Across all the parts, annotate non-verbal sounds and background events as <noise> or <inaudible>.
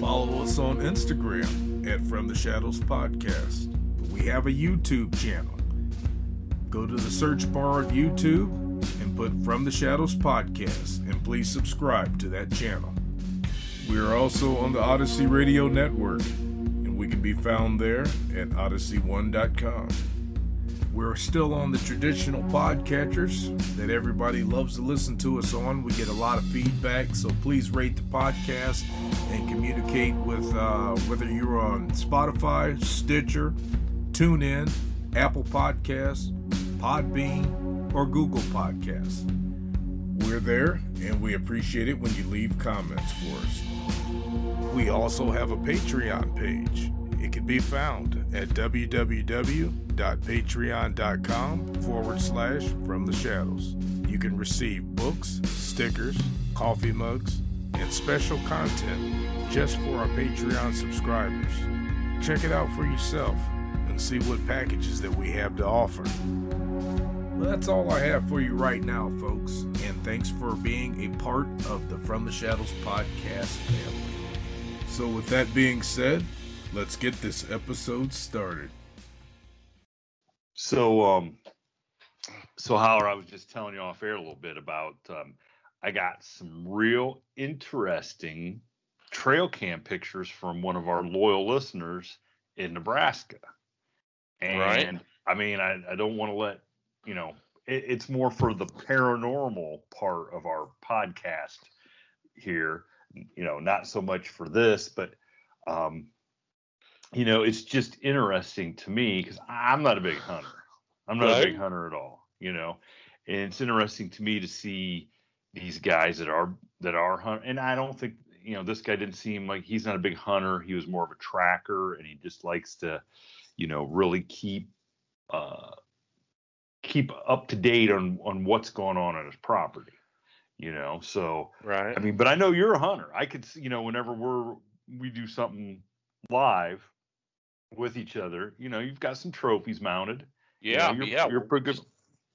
Follow us on Instagram at From the Shadows Podcast. We have a YouTube channel. Go to the search bar of YouTube and put From the Shadows Podcast, and please subscribe to that channel. We are also on the Odyssey Radio Network, and we can be found there at odyssey1.com. We're still on the traditional podcatchers that everybody loves to listen to us on. We get a lot of feedback, so please rate the podcast and communicate with uh, whether you're on Spotify, Stitcher, TuneIn, Apple Podcasts, Podbean, or Google Podcasts. We're there, and we appreciate it when you leave comments for us. We also have a Patreon page. It can be found at www.patreon.com forward slash from the shadows. You can receive books, stickers, coffee mugs, and special content just for our Patreon subscribers. Check it out for yourself and see what packages that we have to offer. Well, that's all I have for you right now, folks, and thanks for being a part of the From the Shadows podcast family. So, with that being said, let's get this episode started. So, um, so Howard, I was just telling you off air a little bit about. Um, I got some real interesting trail cam pictures from one of our loyal listeners in Nebraska, and Right. I mean, I, I don't want to let you know. It, it's more for the paranormal part of our podcast here. You know, not so much for this, but um, you know, it's just interesting to me because I'm not a big hunter. I'm not a big hunter at all, you know. And it's interesting to me to see these guys that are that are hunt and I don't think you know this guy didn't seem like he's not a big hunter. He was more of a tracker and he just likes to, you know, really keep uh keep up to date on on what's going on on his property. You know, so Right. I mean, but I know you're a hunter. I could, see, you know, whenever we're we do something live with each other, you know, you've got some trophies mounted. You yeah. know, you're, yeah. you're pretty good.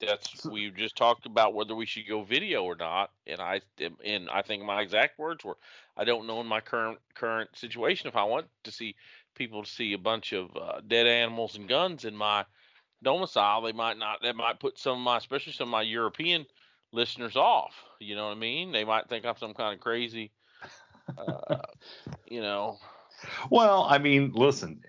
That's we just talked about whether we should go video or not, and I and I think my exact words were, I don't know in my current current situation if I want to see people to see a bunch of uh, dead animals and guns in my domicile, they might not. That might put some of my, especially some of my European listeners off. You know what I mean? They might think I'm some kind of crazy, uh, <laughs> you know. Well, I mean, listen,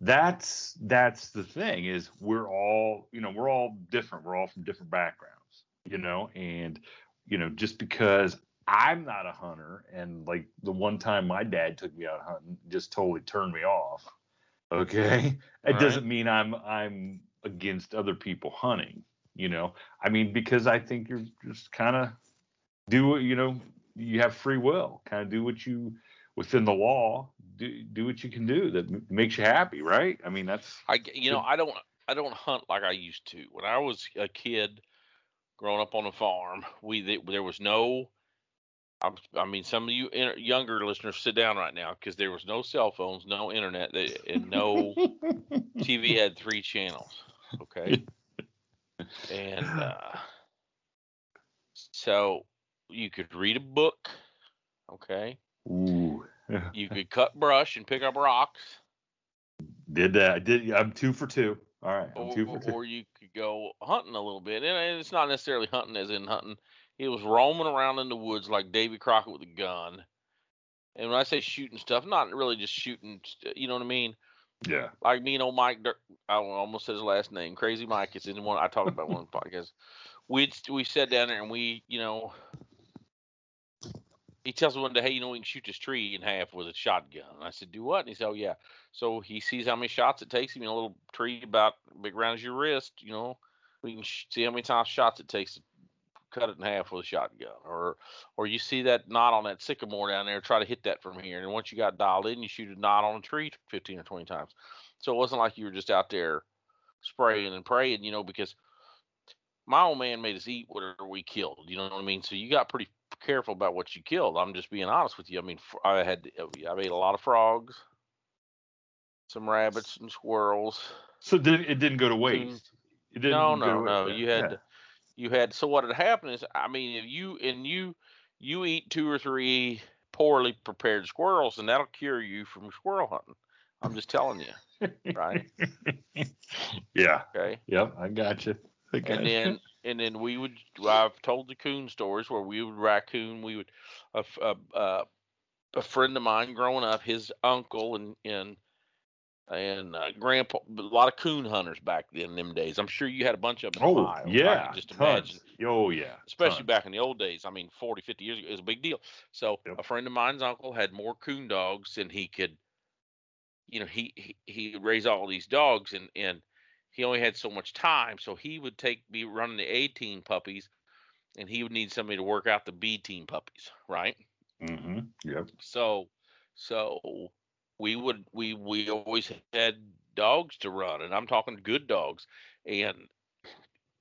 that's that's the thing is we're all, you know, we're all different. We're all from different backgrounds, you know, and you know, just because I'm not a hunter, and like the one time my dad took me out hunting, just totally turned me off. Okay, it doesn't mean I'm I'm against other people hunting. You know, I mean because I think you're just kind of do what you know. You have free will. Kind of do what you within the law. Do do what you can do that makes you happy, right? I mean that's I you know I don't I don't hunt like I used to. When I was a kid, growing up on a farm, we there was no. I'm, mean, some of you younger listeners sit down right now because there was no cell phones, no internet, and no <laughs> TV had three channels. Okay, and uh, so you could read a book. Okay, Ooh. You could cut brush and pick up rocks. Did that? I did. I'm two for two. All right, I'm or, two for two. or you could go hunting a little bit. And it's not necessarily hunting as in hunting. It was roaming around in the woods like Davy Crockett with a gun. And when I say shooting stuff, not really just shooting, you know what I mean? yeah. Like me and old Mike, I almost said his last name, Crazy Mike. It's in one I talked about one <laughs> podcast. We we sat down there and we, you know, he tells one day, hey, you know, we can shoot this tree in half with a shotgun. And I said, do what? And he said, oh yeah. So he sees how many shots it takes him in a little tree about big round as your wrist. You know, we can sh- see how many times shots it takes to cut it in half with a shotgun. Or or you see that knot on that sycamore down there, try to hit that from here. And once you got dialed in, you shoot a knot on a tree 15 or 20 times. So it wasn't like you were just out there spraying and praying, you know, because my old man made us eat whatever we killed. You know what I mean? So you got pretty careful about what you killed. I'm just being honest with you. I mean, I had uh, I ate a lot of frogs, some rabbits and squirrels. So did, it didn't go to waste. It didn't No, no, no. You had Yeah. you had so what had happened is I mean if you and you you eat two or three poorly prepared squirrels and that'll cure you from squirrel hunting. I'm just telling you, right? <laughs> yeah. Okay. Yep. I got you. I got and then and then we would I've told the coon stories where we would raccoon we would a friend of mine growing up his uncle and and and uh, grandpa a lot of coon hunters back then them days I'm sure you had a bunch of them Oh Ohio. Yeah. can just tons. imagine Oh yeah. especially tons. back in the old days I mean 40 50 years ago it was a big deal so Yep. a friend of mine's uncle had more coon dogs than he could you know he he, he would raise all these dogs and and he only had so much time so he would take be running the A team puppies and he would need somebody to work out the B team puppies right Mm-hmm. Yep. so so we would we we always had dogs to run and I'm talking good dogs and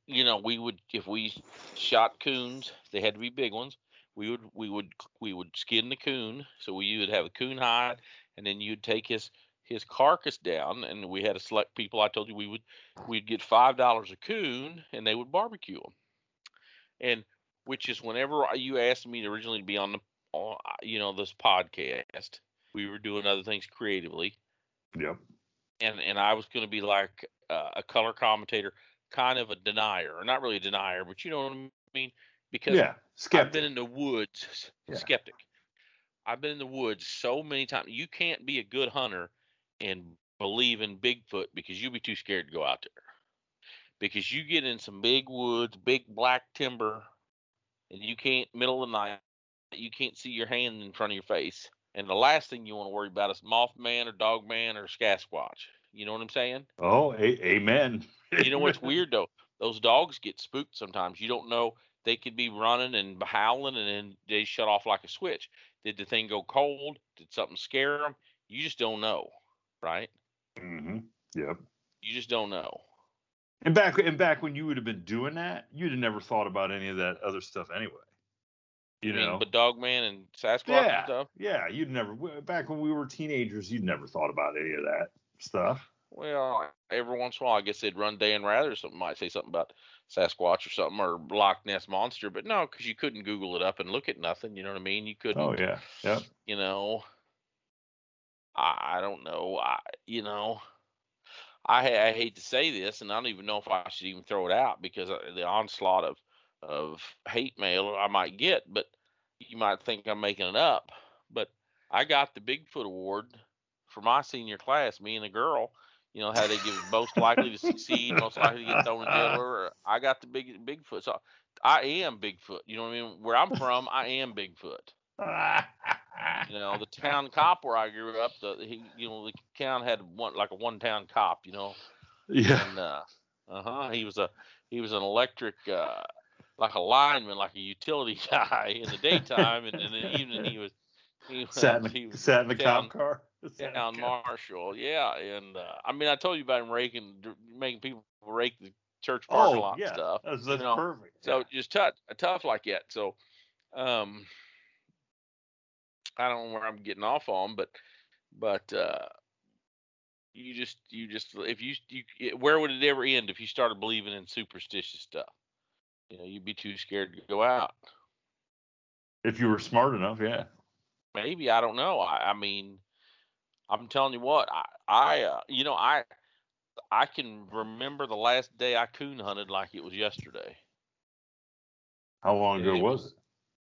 you know we would if we shot coons they had to be big ones we would we would we would skin the coon so we would have a coon hide and then you'd take his his carcass down and we had to select people I told you we would we'd get five dollars a coon and they would barbecue them and which is whenever you asked me originally to be on the on uh, you know this podcast we were doing other things creatively Yep. and and I was going to be like uh, a color commentator kind of a denier or not really a denier but you know what I mean because Yeah. I've Skeptic. been in the woods Yeah. skeptic I've been in the woods so many times you can't be a good hunter and believe in Bigfoot because you'll be too scared to go out there. Because you get in some big woods big black timber and you can't middle of the night you can't see your hand in front of your face and the last thing you want to worry about is mothman or dogman or sasquatch. You know what i'm saying? Oh, a- amen. you know what's <laughs> weird though? Those dogs get spooked sometimes. You don't know. They could be running and howling and then they shut off like a switch. Did the thing go cold? Did something scare them you just don't know right Mm-hmm. Yep. you just don't know And back and back when you would have been doing that, you'd have never thought about any of that other stuff anyway. You mean, know. but dogman and sasquatch and yeah. stuff Yeah. You'd never back when we were teenagers, you'd never thought about any of that stuff. Well, every once in a while, I guess they'd run Dan Rather or something might say something about Sasquatch or something or Loch Ness monster, but no, because you couldn't Google it up and look at nothing. You know what I mean? You couldn't. Oh yeah. Yep. You know, I, I don't know. I you know, I I hate to say this, and I don't even know if I should even throw it out because uh, the onslaught of of hate mail I might get, but you might think I'm making it up. But I got the Bigfoot award for my senior class, me and a girl. You know how they give most likely to succeed, most likely to get thrown in jail. <laughs> Or I got the big Bigfoot. So I am Bigfoot. You know what I mean? Where I'm from, I am Bigfoot. You know, the town cop where I grew up, the he, you know, the town had one like a one town cop. You know, yeah. and uh, uh huh, he was a he was an electric. uh like a lineman, like a utility <laughs> guy in the daytime, and in the evening he was he <laughs> Sat in the, he was sat in the town, cop car. <laughs> Sat in the town marshal. Yeah, and uh, I mean I told you about him raking, making people rake the church parking Oh lot yeah, stuff. that's, you that's know. perfect. So just tough, tough like that. So, um, I don't know where I'm getting off on, but, but, uh, you just, you just, if you, you, where would it ever end if you started believing in superstitious stuff? You know, you'd be too scared to go out. if you were smart enough, yeah. Maybe I don't know. I, I mean, I'm telling you what, I, I, uh, you know, I, I can remember the last day I coon hunted like it was yesterday. How long ago It was was-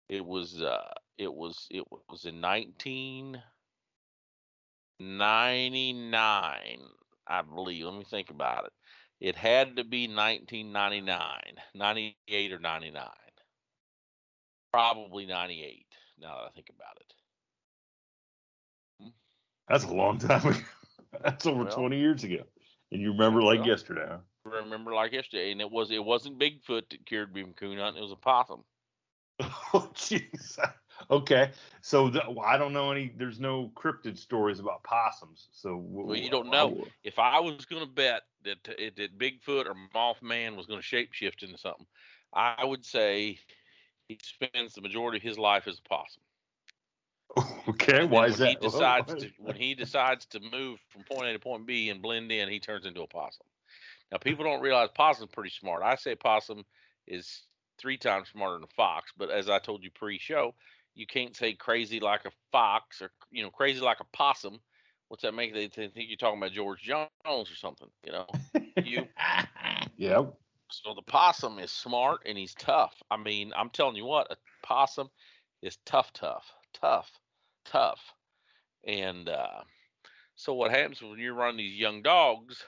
it? It was uh it was it was in 1999, I believe. Let me think about it. It had to be 1999, 98 or 99. Probably 98 now that I think about it. Hmm. That's a long time ago. <laughs> That's over Well, 20 years ago. And you remember like well. yesterday, huh? Remember like yesterday and it was it wasn't Bigfoot that cured me from coon hunting, it was a possum. <laughs> Oh, jeez. Okay. So th- well, I don't know any. There's no cryptid stories about possums. So w- Well, you don't know. If I was going to bet that that Bigfoot or Mothman was going to shapeshift into something, I would say he spends the majority of his life as a possum. <laughs> Okay. Why is when that? He <laughs> decides to, when he decides to move from point A to point B and blend in, he turns into a possum. Now, people don't realize possum's pretty smart. I say possum is three times smarter than a fox, but as I told you pre-show, you can't say crazy like a fox or you know crazy like a possum. What's that make? They think you're talking about George Jones or something. You know, you <laughs> yeah. so the possum is smart and he's tough. I mean, I'm telling you what, a possum is tough, tough, tough, tough. And uh, so what happens when you're running these young dogs?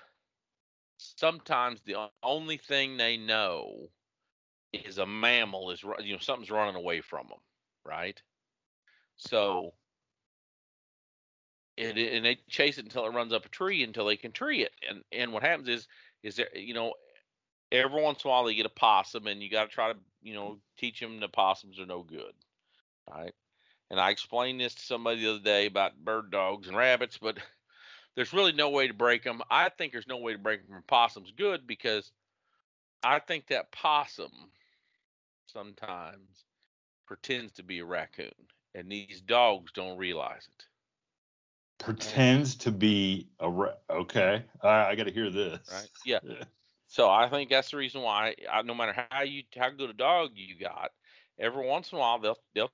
Sometimes the only thing they know is a mammal is you know something's running away from them, right? So it, and they chase it until it runs up a tree until they can tree it. And and what happens is is there you know every once in a while they get a possum and you got to try to you know teach them the possums are no good right and i explained this to somebody the other day about bird dogs and rabbits but <laughs> there's really no way to break them i think there's no way to break them from possums good because i think that possum sometimes pretends to be a raccoon and these dogs don't realize it Pretends to be a. Ra- okay. I, I got to hear this. right yeah. <laughs> So I think that's the reason why, I, no matter how you how good a dog you got, every once in a while they'll they'll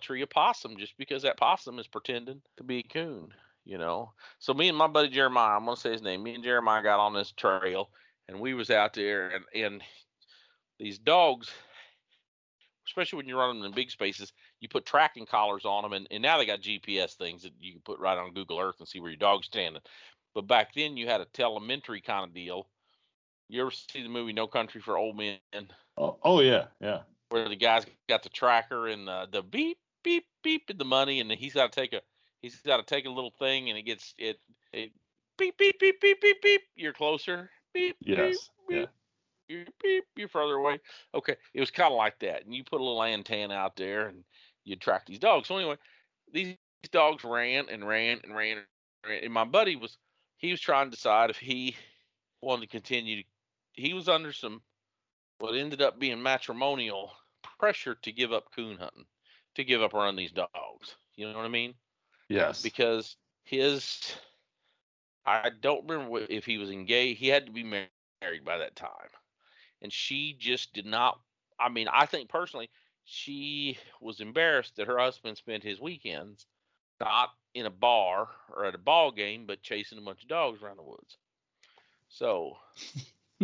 tree a possum just because that possum is pretending to be a coon, you know. So me and my buddy Jeremiah, I'm gonna say his name. Me and Jeremiah got on this trail, and we was out there, and and these dogs, especially when you're running in big spaces, you put tracking collars on them, and, and now they got GPS things that you can put right on Google Earth and see where your dog's standing. But back then you had a telemetry kind of deal. You ever see the movie No Country for Old Men, Oh, oh yeah. Yeah. where the guy's got the tracker and uh, the beep beep beep and the money, and he's got to take a he's got to take a little thing, and it gets it it beep beep beep beep beep beep. You're closer. Beep Yes. beep Yeah. beep. You're beep. You're further away. Okay, it was kind of like that, and you put a little antenna out there, and you track these dogs. So anyway, these dogs ran and ran and ran, and ran, and my buddy was he was trying to decide if he wanted to continue. He was under some what ended up being matrimonial pressure to give up coon hunting, to give up running these dogs. You know what I mean? Yes. Because his, I don't remember if he was engaged. He had to be married by that time, and she just did not. I mean, I think personally, she was embarrassed that her husband spent his weekends not in a bar or at a ball game, but chasing a bunch of dogs around the woods. So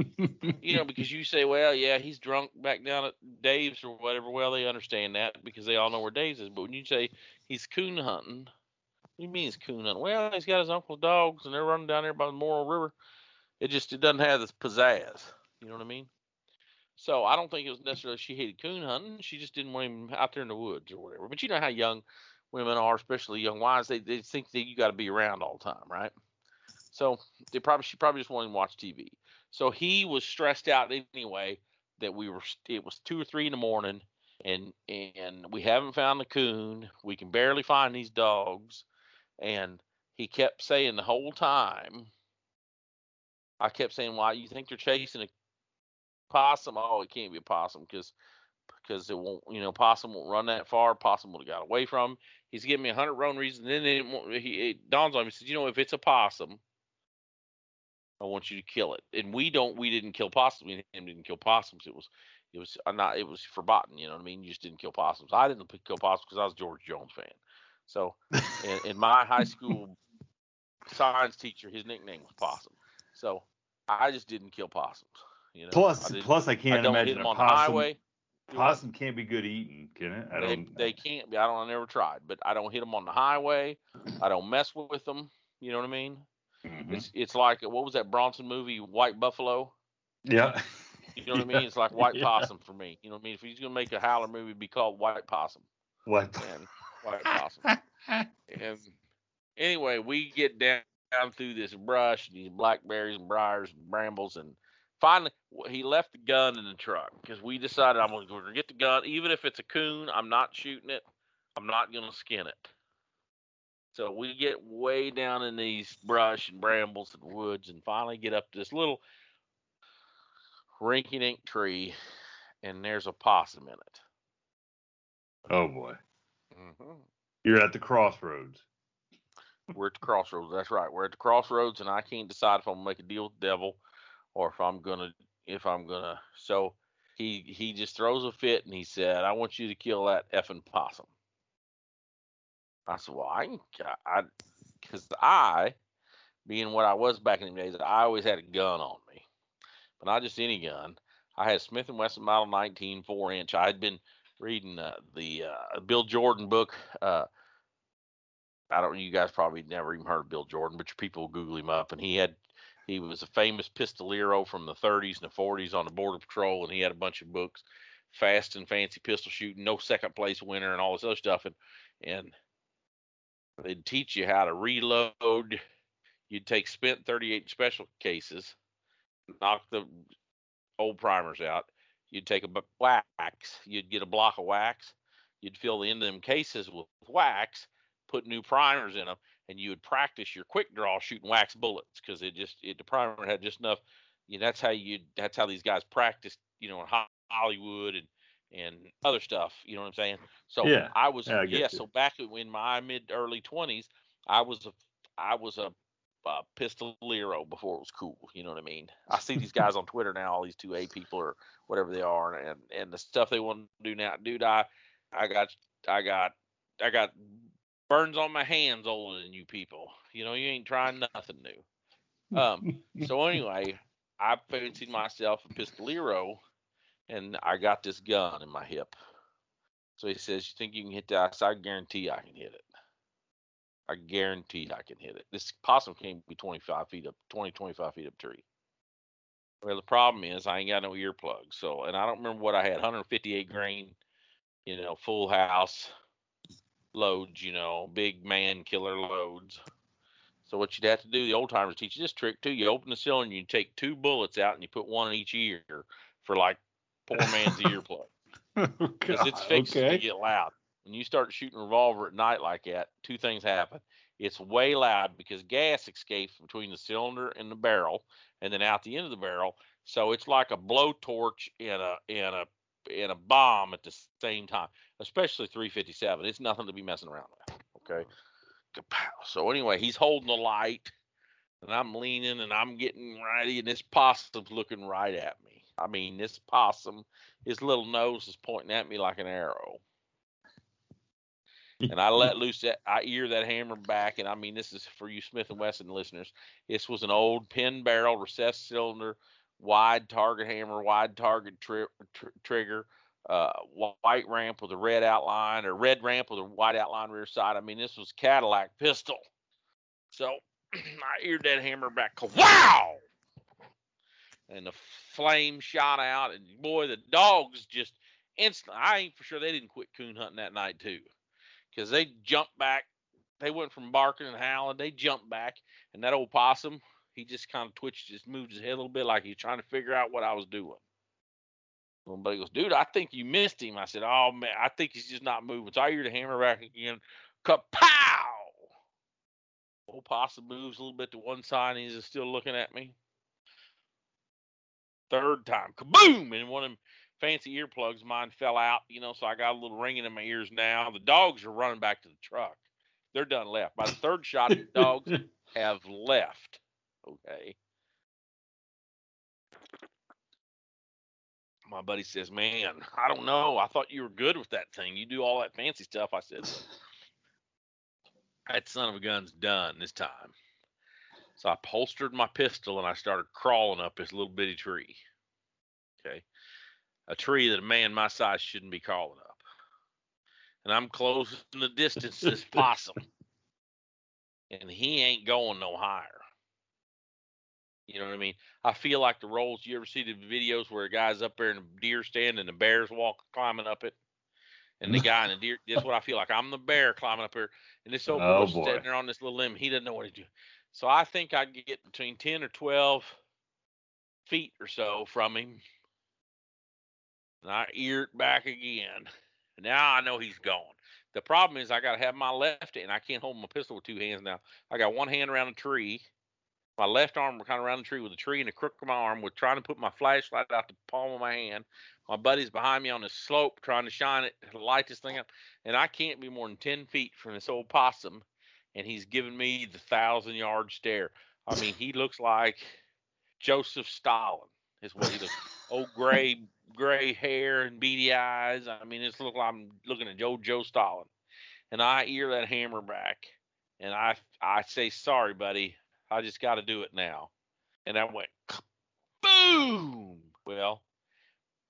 <laughs> you know, because you say, well, yeah, he's drunk back down at Dave's or whatever. Well, they understand that because they all know where Dave's is. But when you say he's coon hunting, what do you mean he's coon hunting? Well, he's got his uncle's dogs and they're running down there by the Morrill River. It just it doesn't have this pizzazz. You know what I mean? So I don't think it was necessarily she hated coon hunting. She just didn't want him out there in the woods or whatever. But you know how young women are, especially young wives, they, they think that you got to be around all the time, right? So they probably she probably just wanted to watch TV. So he was stressed out anyway that we were it was two or three in the morning and and we haven't found the coon. We can barely find these dogs. And he kept saying the whole time, I kept saying, "Why you think they're chasing a possum? Oh, it can't be a possum because because it won't, you know, possum won't run that far. Possum would have got away from him. He's giving me a hundred wrong reasons. And then it, he, it dawns on me. He says, you know, if it's a possum, I want you to kill it. And we don't, we didn't kill possums. We didn't kill possums. It was, it was uh, not, it was forgotten. You know what I mean? You just didn't kill possums. I didn't kill possums because I was George Jones fan. So, in, in my high school science teacher, his nickname was Possum. So I just didn't kill possums. You know, plus, I plus I can't I imagine a on possum. highway. Possum can't be good eating, can it? I They, don't. they can't be. I don't. I never tried, but I don't hit them on the highway. I don't mess with them. You know what I mean? Mhm. It's it's like what was that Bronson movie, White Buffalo? Yeah. You know what I <laughs> mean? It's like White Yeah. Possum for me. You know what I mean? If he's gonna make a Howler movie, it'd be called White Possum What? and White <laughs> Possum. And anyway, we get down, down through this brush, these blackberries and briars and brambles, and finally he left the gun in the truck because we decided I'm gonna, get the gun, even if it's a coon. I'm not shooting it. I'm not gonna skin it. So we get way down in these brush and brambles and woods, and finally get up to this little rinky-dink tree, and there's a possum in it. Oh boy. hmm You're at the crossroads. We're at the crossroads. That's right. We're at the crossroads, and I can't decide if I'm gonna make a deal with the devil or if I'm gonna if I'm gonna. So he he just throws a fit and he said, "I want you to kill that effing possum." I said, "Well, I I because I, being what I was back in the days, I always had a gun on me, but not just any gun. I had Smith and Wesson Model 19 four inch. I had been reading uh, the uh, Bill Jordan book. Uh, I don't. You guys probably never even heard of Bill Jordan, but your people Google him up. And he had, he was a famous pistolero from the 30s and the 40s on the border patrol, and he had a bunch of books, fast and fancy pistol shooting, no second place winner, and all this other stuff. And and they'd teach you how to reload. You'd take spent 38 special cases, knock the old primers out. You'd take a wax. You'd get a block of wax. You'd fill the end of them cases with wax put new primers in them, and you would practice your quick draw shooting wax bullets because it just it, the primer had just enough. You know, that's how you that's how these guys practiced. You know, in Hollywood and and other stuff. You know what I'm saying? So Yeah. I was Yeah, I yeah. you. So back in my mid early 20s, I was a I was a uh, pistolero before it was cool. You know what I mean? I see these <laughs> guys on Twitter now, all these two A people or whatever they are, and and the stuff they want to do now, dude. I I got I got I got burns on my hands older than you people. You know, you ain't trying nothing new. Um. <laughs> so anyway, I fancied myself a pistolero, and I got this gun in my hip. So he says, "You think you can hit that?" I said, "I guarantee I can hit it. I guarantee I can hit it. This possum can't be 25 feet up, 20, 25 feet up tree. Well, the problem is I ain't got no earplugs. So, and I don't remember what I had, 158 grain, you know, full house loads, you know, big man killer loads. So what you'd have to do, the old timers teach you this trick too. You open the cylinder and you take two bullets out and you put one in each ear for like poor man's earplug <laughs> oh, because it's fixed okay. to get loud. When you start shooting a revolver at night like that, two things happen. It's way loud because gas escapes between the cylinder and the barrel, and then out the end of the barrel. So it's like a blowtorch in a and a and a bomb at the same time. Especially 357. It's nothing to be messing around with. Okay. Mm-hmm. Kapow. So anyway, he's holding the light, and I'm leaning and I'm getting ready, and this possum's looking right at me. I mean, this possum, his little nose is pointing at me like an arrow. <laughs> And I let loose that I ear that hammer back, and I mean this is for you Smith and Wesson listeners. This was an old pin barrel recessed cylinder, wide target hammer, wide target tri- tr- trigger, uh, white ramp with a red outline, or red ramp with a white outline rear side. I mean this was Cadillac pistol. So <clears throat> I eared that hammer back. Wow! and the flame shot out, and boy, the dogs just instantly. I ain't for sure they didn't quit coon hunting that night too, because they jumped back. They went from barking and howling. They jumped back, and that old possum, he just kind of twitched, just moved his head a little bit, like he was trying to figure out what I was doing. Um, but Somebody goes, dude, I think you missed him. I said, oh man, I think he's just not moving. So I hear the hammer back again. Kapow! Old possum moves a little bit to one side and he's still looking at me. Third time, kaboom! And one of them fancy earplugs mine fell out, you know, so I got a little ringing in my ears now. The dogs are running back to the truck. They're done left. By the third shot, the dogs <laughs> have left. Okay. my buddy says, "Man, I don't know. I thought you were good with that thing. You do all that fancy stuff." I said, "That son of a gun's done this time." So I holstered my pistol and I started crawling up this little bitty tree. Okay, a tree that a man my size shouldn't be crawling up. And I'm closing the distance this possum, and he ain't going no higher. You know what I mean? I feel like the rolls. You ever see the videos where a guy's up there in a deer stand and the bear's walk climbing up it, and the guy in the deer. That's what I feel like. I'm the bear climbing up here, and this old Oh, boy's boy. sitting there on this little limb. He doesn't know what to do. So I think I get between ten or twelve feet or so from him, and I it back again. Now I know he's gone. The problem is I got to have my left hand. I can't hold my pistol with two hands now. I got one hand around a tree my left arm kind of around the tree with a tree and the crook of my arm with trying to put my flashlight out the palm of my hand. My buddy's behind me on the slope trying to shine it, light this thing up. And I can't be more than 10 feet from this old possum. And he's giving me the thousand yard stare. I mean, he looks like Joseph Stalin, is what he looks Old gray, gray hair and beady eyes. I mean, it's look like I'm looking at Joe Joe Stalin. And I ear that hammer back. And I I say, sorry, buddy. I just got to do it now. And I went boom. Well,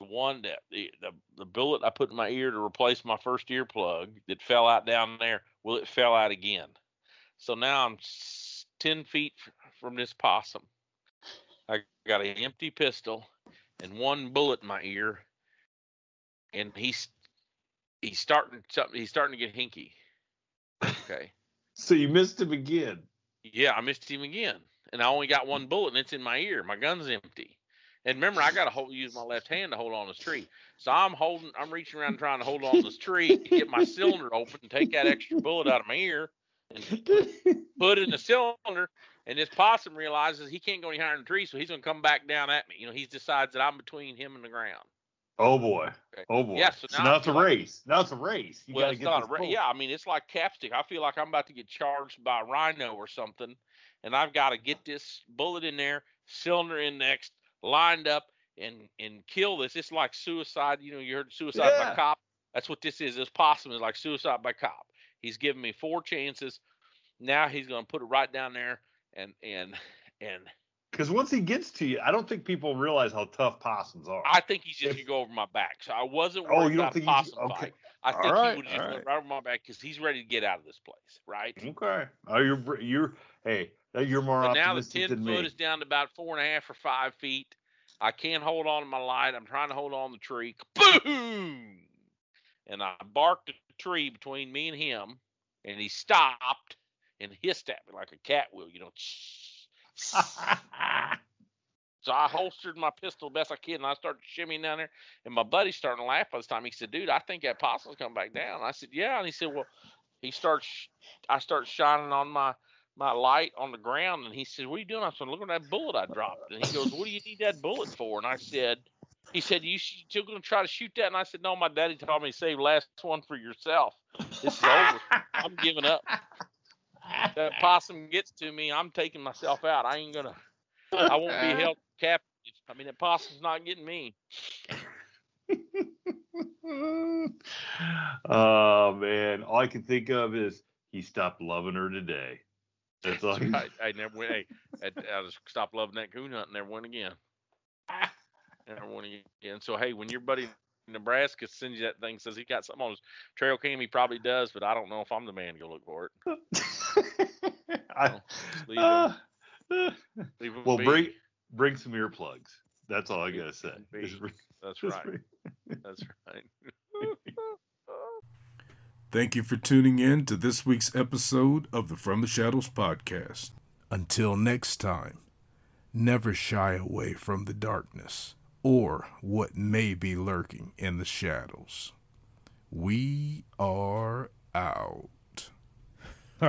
the one that the, the the bullet I put in my ear to replace my first earplug that fell out down there, well, it fell out again. So now I'm ten feet from this possum. I got an empty pistol and one bullet in my ear, and he's he's starting something. He's starting to get hinky. <laughs> Okay. So you missed him again. Yeah, I missed him again, and I only got one mm. bullet, and it's in my ear. My gun's empty. And remember, I <laughs> got to hold, use my left hand to hold on this tree. So I'm holding, I'm reaching around trying to hold on this tree, get my cylinder open, and take that extra bullet out of my ear, and put it in the cylinder. And this possum realizes he can't go any higher in the tree, so he's gonna come back down at me. You know, he decides that I'm between him and the ground. Oh boy. Okay. Oh boy. Yeah, so so now now it's a like- race. Now it's a race. You well, it's get not a yeah. I mean, it's like capstick. I feel like I'm about to get charged by a rhino or something, and I've got to get this bullet in there, cylinder in next, lined up, and and kill this. It's like suicide. You know, you heard suicide by cop. That's what this is. This possum is like suicide by cop. He's given me four chances. Now he's gonna put it right down there, and and <laughs> and Because once he gets to you, I don't think people realize how tough possums are. I think he's just gonna go over my back. So I wasn't Oh, you don't about think possum okay. fight. I All think right, he would just went right. right over my back because he's ready to get out of this place, right? okay. Oh, you're you're hey, you're more But now the optimistic ten foot me. is down to about four and a half or five feet. I can't hold on to my light. I'm trying to hold on to the tree. Boom! And I barked at the tree between me and him, and he stopped and hissed at me like a cat will, you know. <laughs> So I holstered my pistol best I could, and I started shimmying down there. And my buddy's starting to laugh by this time. He said, "Dude, I think that possum's coming back down." I said, "Yeah." And he said, "Well," he starts. I start shining on my my light on the ground, and he said, "What are you doing?" I said, "Look at that bullet I dropped." And he goes, "What do you need that bullet for?" And I said, "He said you still going to try to shoot that?" And I said, "No, my daddy told me to save last one for yourself. This is over. I'm giving up. That <laughs> possum gets to me, I'm taking myself out. I ain't gonna." I won't be held captive. I mean, that possum's not getting me. <laughs> oh man, all I can think of is he stopped loving her today. That's all. I, I never went. Hey, <laughs> I, I just stopped loving that coon hunt. Never went again. Never went again. So hey, when your buddy Nebraska sends you that thing, says he got something on his trail cam, he probably does, but I don't know if I'm the man to go look for it. <laughs> I, leave him. uh, Leave him well, be. bring bring some earplugs. That's all I gotta say. That's right. That's <laughs> right. Thank you for tuning in to this week's episode of the From the Shadows podcast. Until next time, never shy away from the darkness or what may be lurking in the shadows. We are out. <laughs>